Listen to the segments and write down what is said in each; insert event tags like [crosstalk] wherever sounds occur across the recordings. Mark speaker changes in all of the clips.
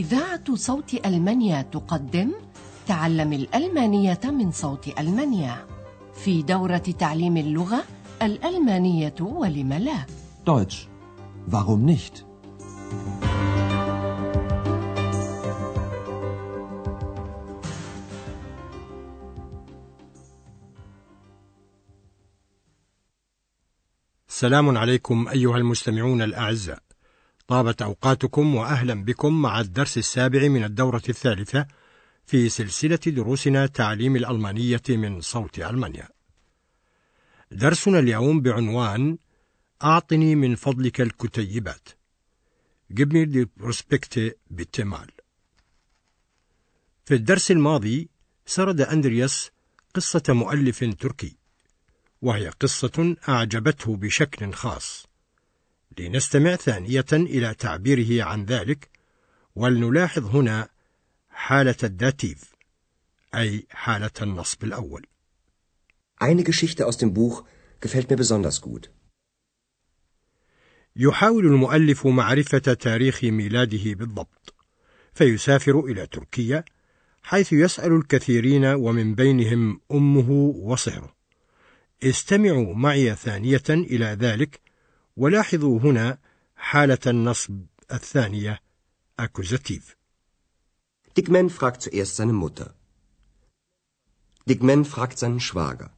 Speaker 1: إذاعة صوت ألمانيا تقدم تعلم الألمانية من صوت ألمانيا في دورة تعليم اللغة الألمانية ولم لا
Speaker 2: Deutsch. Warum nicht?
Speaker 3: سلام عليكم أيها المستمعون الأعزاء طابت أوقاتكم وأهلا بكم مع الدرس السابع من الدورة الثالثة في سلسلة دروسنا تعليم الألمانية من صوت ألمانيا. درسنا اليوم بعنوان أعطني من فضلك الكتيبات. Gib mir die Prospekte bitte mal. في الدرس الماضي سرد أندرياس قصة مؤلف تركي وهي قصة أعجبته بشكل خاص. لنستمع ثانية إلى تعبيره عن ذلك ولنلاحظ هنا حالة الداتيف أي حالة النصب الأول
Speaker 4: Eine Geschichte aus dem Buch gefällt mir besonders gut.
Speaker 3: يحاول المؤلف معرفة تاريخ ميلاده بالضبط فيسافر إلى تركيا حيث يسأل الكثيرين ومن بينهم أمه وصهره استمعوا معي ثانية إلى ذلك ولاحظوا هنا حالة النصب الثانية أكوزاتيف
Speaker 4: Dick Man fragt zuerst seine Mutter. Dick Man fragt seinen Schwager.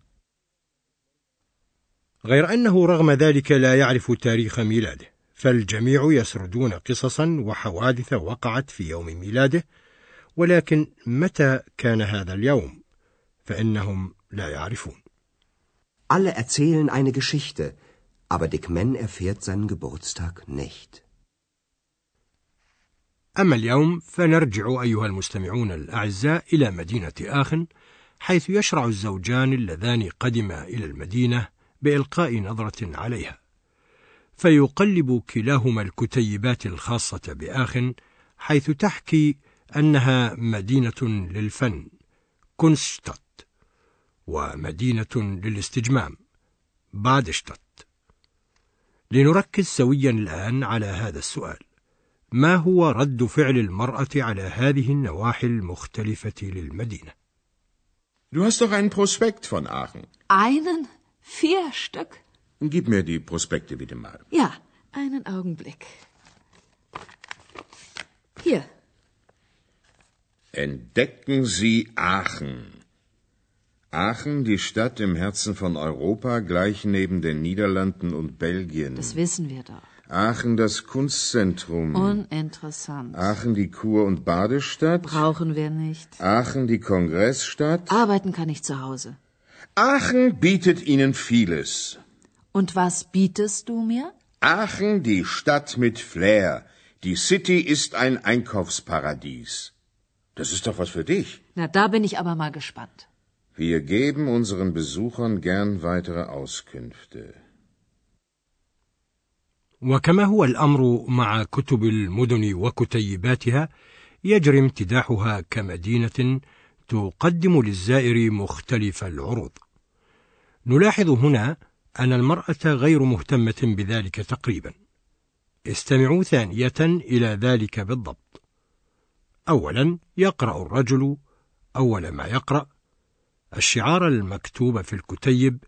Speaker 3: غير أنه رغم ذلك لا يعرف تاريخ ميلاده فالجميع يسردون قصصا وحوادث وقعت في يوم ميلاده ولكن متى كان هذا اليوم فإنهم لا يعرفون
Speaker 4: Alle erzählen eine Geschichte, aber Dick Man erfährt seinen Geburtstag nicht.
Speaker 3: أما اليوم فنرجع أيها المستمعون الأعزاء إلى مدينة آخن حيث يشرع الزوجان اللذان قدما إلى المدينة بإلقاء نظرة عليها فيقلب كلاهما الكتيبات الخاصة بآخن حيث تحكي أنها مدينة للفن كونستات ومدينة للاستجمام بادشتات لنركز سويا الآن على هذا السؤال ما هو رد فعل المرأة على هذه النواحي المختلفة للمدينة؟
Speaker 5: Du hast doch einen Prospekt von Aachen.
Speaker 6: Einen? Vier Stück?
Speaker 5: Gib mir die Prospekte bitte mal.
Speaker 6: Ja, einen Augenblick. Hier,
Speaker 5: Entdecken Sie Aachen. Aachen, die Stadt im Herzen von Europa, gleich neben den Niederlanden und Belgien.
Speaker 6: das wissen wir doch.
Speaker 5: Aachen, das Kunstzentrum.
Speaker 6: Uninteressant.
Speaker 5: Aachen, die Kur- und Badestadt.
Speaker 6: Brauchen wir nicht.
Speaker 5: Aachen, die Kongressstadt.
Speaker 6: Arbeiten kann ich zu Hause.
Speaker 5: Aachen bietet Ihnen vieles.
Speaker 6: Und was bietest du mir?
Speaker 5: Aachen, die Stadt mit Flair. Die City ist ein Einkaufsparadies. Das ist doch was für dich.
Speaker 6: Na, da bin ich aber mal gespannt.
Speaker 5: Wir geben unseren Besuchern gern weitere Auskünfte.
Speaker 3: وكما هو الأمر مع كتب المدن وكتيباتها يجري امتداحها كمدينة تقدم للزائر مختلف العروض. نلاحظ هنا أن المرأة غير مهتمة بذلك تقريبا. استمعوا ثانية إلى ذلك بالضبط. أولا يقرأ الرجل أول ما يقرأ الشعار المكتوب في الكتيب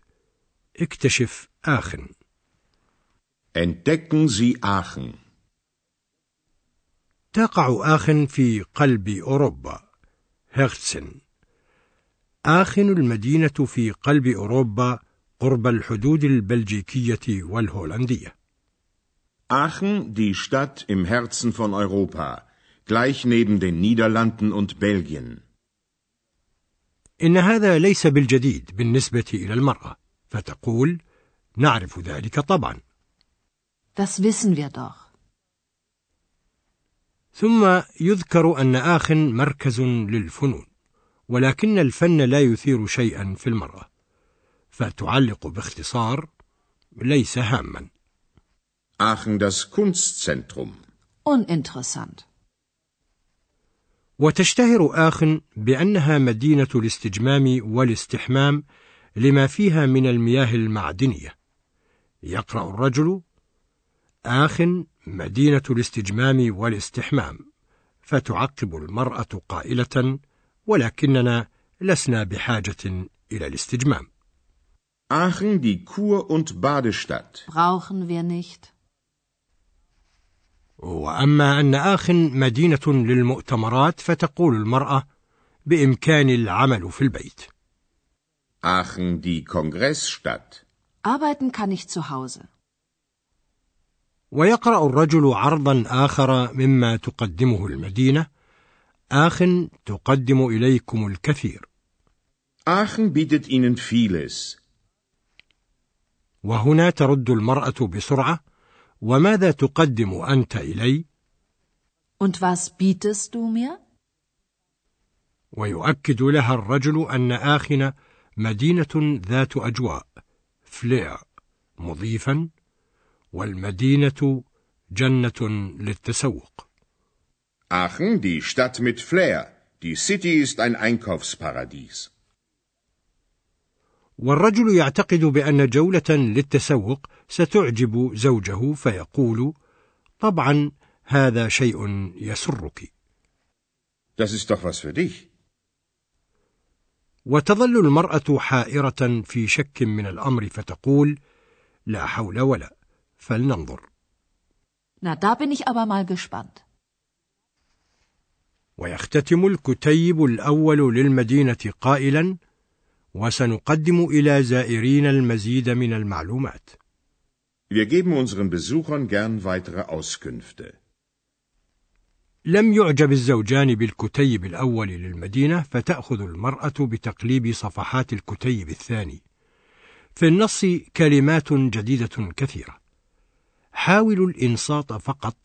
Speaker 3: اكتشف آخن
Speaker 5: Entdecken Sie Aachen.
Speaker 3: تقع آخن في قلب أوروبا هيرتسن آخن المدينة في قلب أوروبا قرب الحدود البلجيكية والهولندية
Speaker 5: Aachen, die Stadt im Herzen von Europa, gleich neben den Niederlanden und Belgien.
Speaker 3: إن هذا ليس بالجديد بالنسبة إلى المرأة فتقول نعرف ذلك طبعا
Speaker 6: Das wissen wir doch.
Speaker 3: ثم يذكر أن آخن مركز للفنون ولكن الفن لا يثير شيئا في المرأة فتعلق باختصار ليس هاما
Speaker 5: Aachen, das Kunstzentrum.
Speaker 6: Uninteressant.
Speaker 3: وتشتهر آخن بأنها مدينة الاستجمام والاستحمام لما فيها من المياه المعدنية يقرأ الرجل آخن مدينة الاستجمام والاستحمام فتعقب المرأة قائلة ولكننا لسنا بحاجة إلى الاستجمام
Speaker 5: Aachen die Kur- und Badestadt.
Speaker 6: Brauchen wir nicht.
Speaker 3: وأما أن آخن مدينة للمؤتمرات فتقول المرأة بإمكان العمل في البيت
Speaker 5: Aachen die Kongressstadt.
Speaker 6: Arbeiten kann ich zu Hause.
Speaker 3: ويقرأ الرجل عرضا آخر مما تقدمه المدينة آخن تقدم إليكم الكثير
Speaker 5: Aachen bietet Ihnen vieles.
Speaker 3: وهنا ترد المرأة بسرعة وماذا تقدم أنت إلي؟
Speaker 6: Und was bietest du mir?
Speaker 3: ويؤكد لها الرجل أن آخن مدينة ذات أجواء فلير مضيفا والمدينة جنة للتسوق
Speaker 5: Aachen die Stadt mit Flair. Die City ist ein Einkaufsparadies.
Speaker 3: والرجل يعتقد بأن جولة للتسوق ستعجب زوجه فيقول طبعا هذا شيء يسرك
Speaker 5: Das ist doch was für dich.
Speaker 3: وتظل المرأة حائرة في شك من الأمر فتقول لا حول ولا فلننظر
Speaker 6: Na, da bin ich aber mal gespannt.
Speaker 3: ويختتم الكتيب الأول للمدينة قائلا وسنقدم إلى زائرين المزيد من المعلومات.
Speaker 5: Wir geben unseren Besuchern gern weitere Auskünfte.
Speaker 3: لم يعجب الزوجان بالكتيب الأول للمدينة فتأخذ المرأة بتقليب صفحات الكتيب الثاني. في النص كلمات جديدة كثيرة. حاولوا الإنصات فقط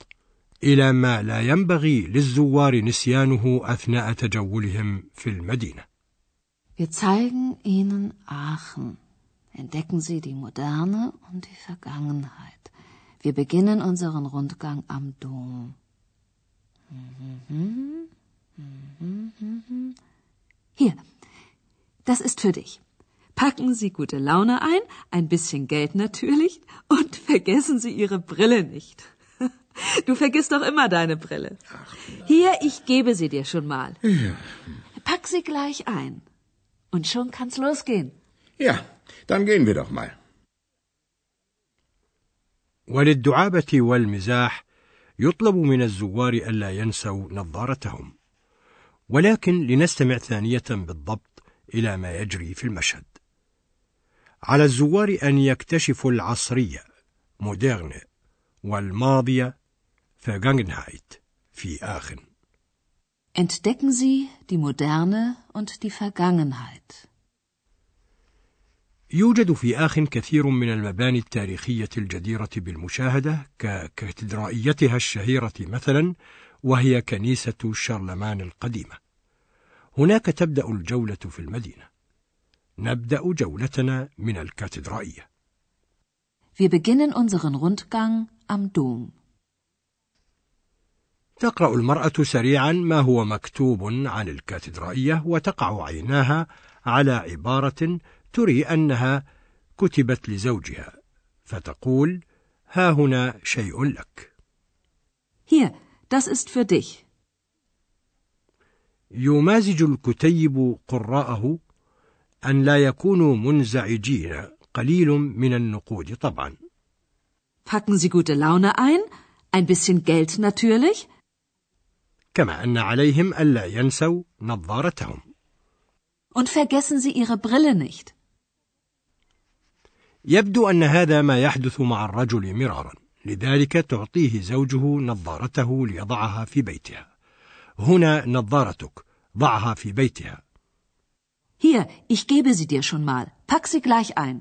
Speaker 3: إلى ما لا ينبغي للزوار نسيانه أثناء تجولهم في المدينة.
Speaker 6: Wir zeigen Ihnen Aachen. Entdecken Sie die Moderne und die Vergangenheit. Wir beginnen unseren Rundgang am Dom. Hier, das ist für dich. Packen Sie gute Laune ein, ein bisschen Geld natürlich und vergessen Sie Ihre Brille nicht. [laughs] Du vergisst doch immer deine Brille. Hier, ich gebe sie dir schon mal. Pack sie gleich ein. Und schon kann's losgehen.
Speaker 5: Ja, dann gehen wir doch mal.
Speaker 3: وللدعابة والمزاح يطلب من الزوار ألا ينسوا نظارتهم ولكن لنستمع ثانية بالضبط إلى ما يجري في المشهد على الزوار أن يكتشفوا العصرية موديرن والماضية Vergangenheit في آخن
Speaker 6: Entdecken Sie die Moderne und die Vergangenheit.
Speaker 3: يوجد في آخن كثير من المباني التاريخية الجديرة بالمشاهدة ككاتدرائيتها الشهيرة مثلا وهي كنيسة شارلمان القديمة. هناك تبدأ الجولة في المدينة. نبدأ جولتنا من الكاتدرائية.
Speaker 6: Wir beginnen unseren Rundgang am Dom.
Speaker 3: تقرأ المرأة سريعا ما هو مكتوب عن الكاتدرائية وتقع عيناها على عبارة تري أنها كتبت لزوجها فتقول ها هنا شيء لك.
Speaker 6: Hier, das ist für dich.
Speaker 3: يمازج الكتيب قراءه أن لا يكونوا منزعجين قليل من النقود طبعا.
Speaker 6: Packen Sie gute Laune ein, ein bisschen Geld natürlich.
Speaker 3: كما أن عليهم ألا ينسوا نظارتهم
Speaker 6: und vergessen Sie Ihre Brille nicht.
Speaker 3: يبدو أن هذا ما يحدث مع الرجل مرارا لذلك تعطيه زوجه نظارته ليضعها في بيتها هنا نظارتك ضعها في بيتها
Speaker 6: Hier, ich gebe sie dir schon mal. Pack sie gleich ein.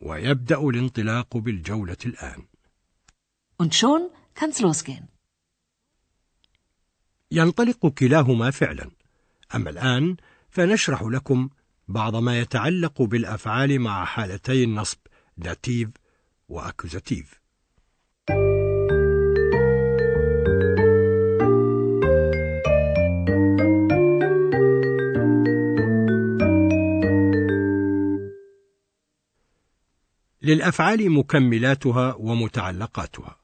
Speaker 3: ويبدأ الانطلاق بالجولة الآن
Speaker 6: Und schon kann's losgehen.
Speaker 3: ينطلق كلاهما فعلا. أما الآن فنشرح لكم بعض ما يتعلق بالأفعال مع حالتي النصب داتيف وأكوزاتيف للأفعال مكملاتها ومتعلقاتها.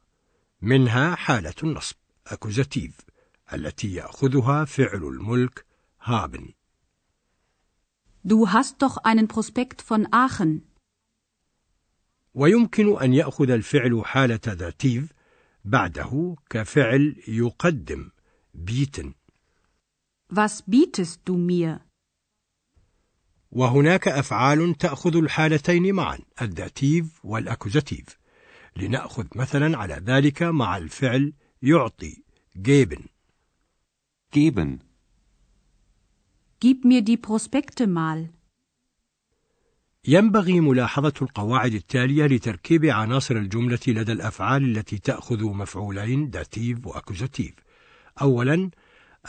Speaker 3: منها حالة النصب Akkusativ التي يأخذها فعل الملك haben
Speaker 7: Du hast doch einen Prospekt von Aachen.
Speaker 3: ويمكن أن يأخذ الفعل حالة Dativ بعده كفعل يقدم bieten
Speaker 7: Was bietest du mir?
Speaker 3: وهناك أفعال تأخذ الحالتين معا ال Dativ وال Akkusativ لنأخذ مثلا على ذلك مع الفعل يعطي
Speaker 2: geben.
Speaker 7: Gib mir die Prospekte mal.
Speaker 3: ينبغي ملاحظة القواعد التالية لتركيب عناصر الجملة لدى الأفعال التي تأخذ مفعولين Dativ و Akkusativ. أولا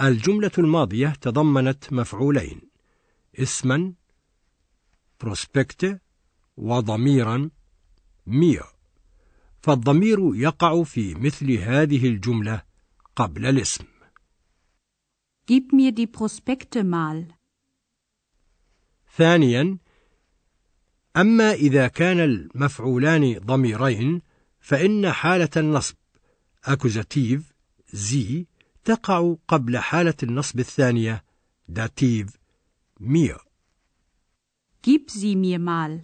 Speaker 3: الجملة الماضية تضمنت مفعولين اسما Prospekte وضميرا mir فالضمير يقع في مثل هذه الجملة قبل الاسم
Speaker 7: Gib mir die Prospekte mal.
Speaker 3: ثانيا أما إذا كان المفعولان ضميرين فإن حالة النصب Akkusativ sie تقع قبل حالة النصب الثانية Dativ mir
Speaker 7: Gib sie mir mal.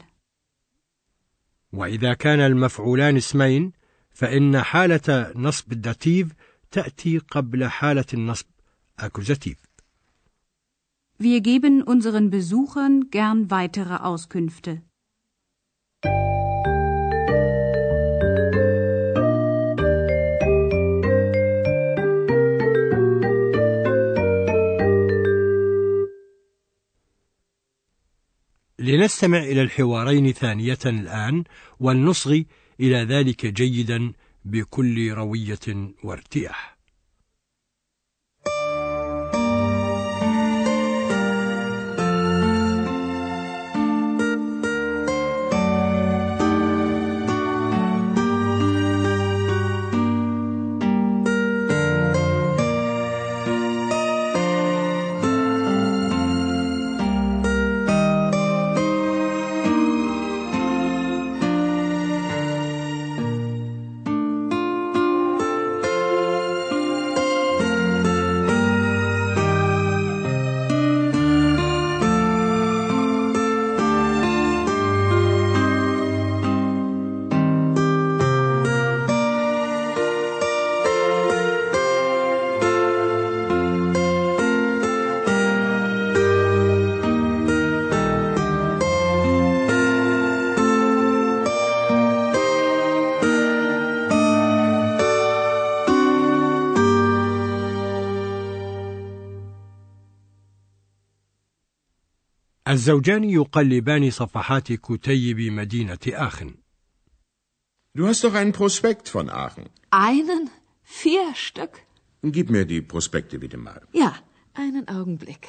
Speaker 3: وإذا كان المفعولان اسمين فإن حالة نصب ال Dativ تأتي قبل حالة النصب Akkusativ
Speaker 7: Wir geben unseren Besuchern gern weitere Auskünfte.
Speaker 3: لنستمع إلى الحوارين ثانية الآن ولنصغي إلى ذلك جيدا بكل روية وارتياح الزوجان يقلبان صفحات كتيب مدينة آخن
Speaker 5: Du hast doch einen Prospekt von Aachen.
Speaker 6: Einen? Vier Stück?
Speaker 5: Gib mir die Prospekte bitte mal.
Speaker 6: Ja, einen Augenblick.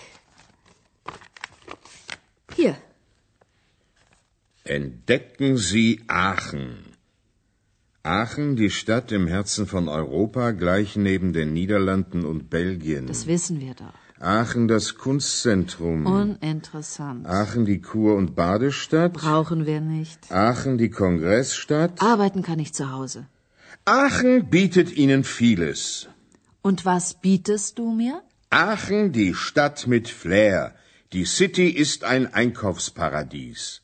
Speaker 6: Hier,
Speaker 5: Entdecken Sie Aachen. Aachen, die Stadt im Herzen von Europa, gleich neben den Niederlanden und Belgien.
Speaker 6: das wissen wir doch.
Speaker 5: Aachen, das Kunstzentrum.
Speaker 6: Uninteressant.
Speaker 5: Aachen, die Kur- und Badestadt.
Speaker 6: Brauchen wir nicht.
Speaker 5: Aachen, die Kongressstadt.
Speaker 6: Arbeiten kann ich zu Hause.
Speaker 5: Aachen bietet Ihnen vieles.
Speaker 6: Und was bietest du mir?
Speaker 5: Aachen, die Stadt mit Flair. Die City ist ein Einkaufsparadies.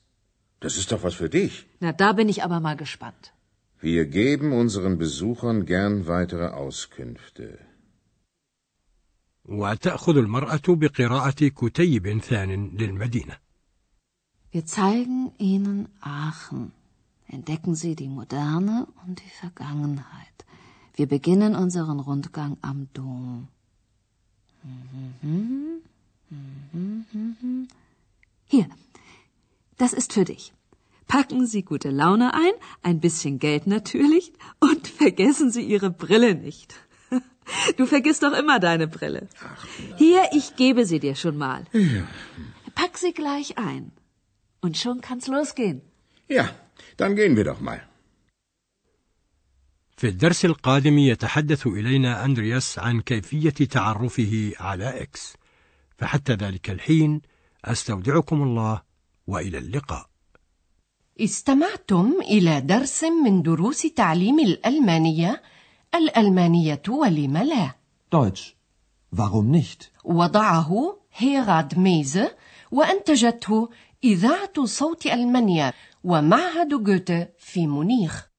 Speaker 5: Das ist doch was für dich.
Speaker 6: Na, da bin ich aber mal gespannt.
Speaker 5: Wir geben unseren Besuchern gern weitere Auskünfte.
Speaker 3: وتأخذ المرأة بقراءة كتيب ثان للمدينة
Speaker 6: Wir zeigen Ihnen Aachen. Entdecken Sie die Moderne und die Vergangenheit. Wir beginnen unseren Rundgang am Dom. Hier, das ist für dich. Packen Sie gute Laune ein, ein bisschen Geld natürlich und vergessen Sie Ihre Brille nicht. Du vergisst doch immer deine Brille. Hier, ich gebe sie dir schon mal. Pack sie gleich ein. Und schon kann's losgehen.
Speaker 5: Ja, dann gehen wir doch mal.
Speaker 3: في الدرس القادم يتحدث إلينا أندرياس عن كيفية تعرفه على إكس فحتى ذلك الحين أستودعكم الله وإلى اللقاء
Speaker 1: استمعتم إلى درس من دروس تعليم الألمانية الألمانية ولم لا
Speaker 8: Deutsch. Warum nicht?
Speaker 1: وضعه هيراد ميزه وأنتجته إذاعة صوت ألمانيا ومعهد جوته في مونيخ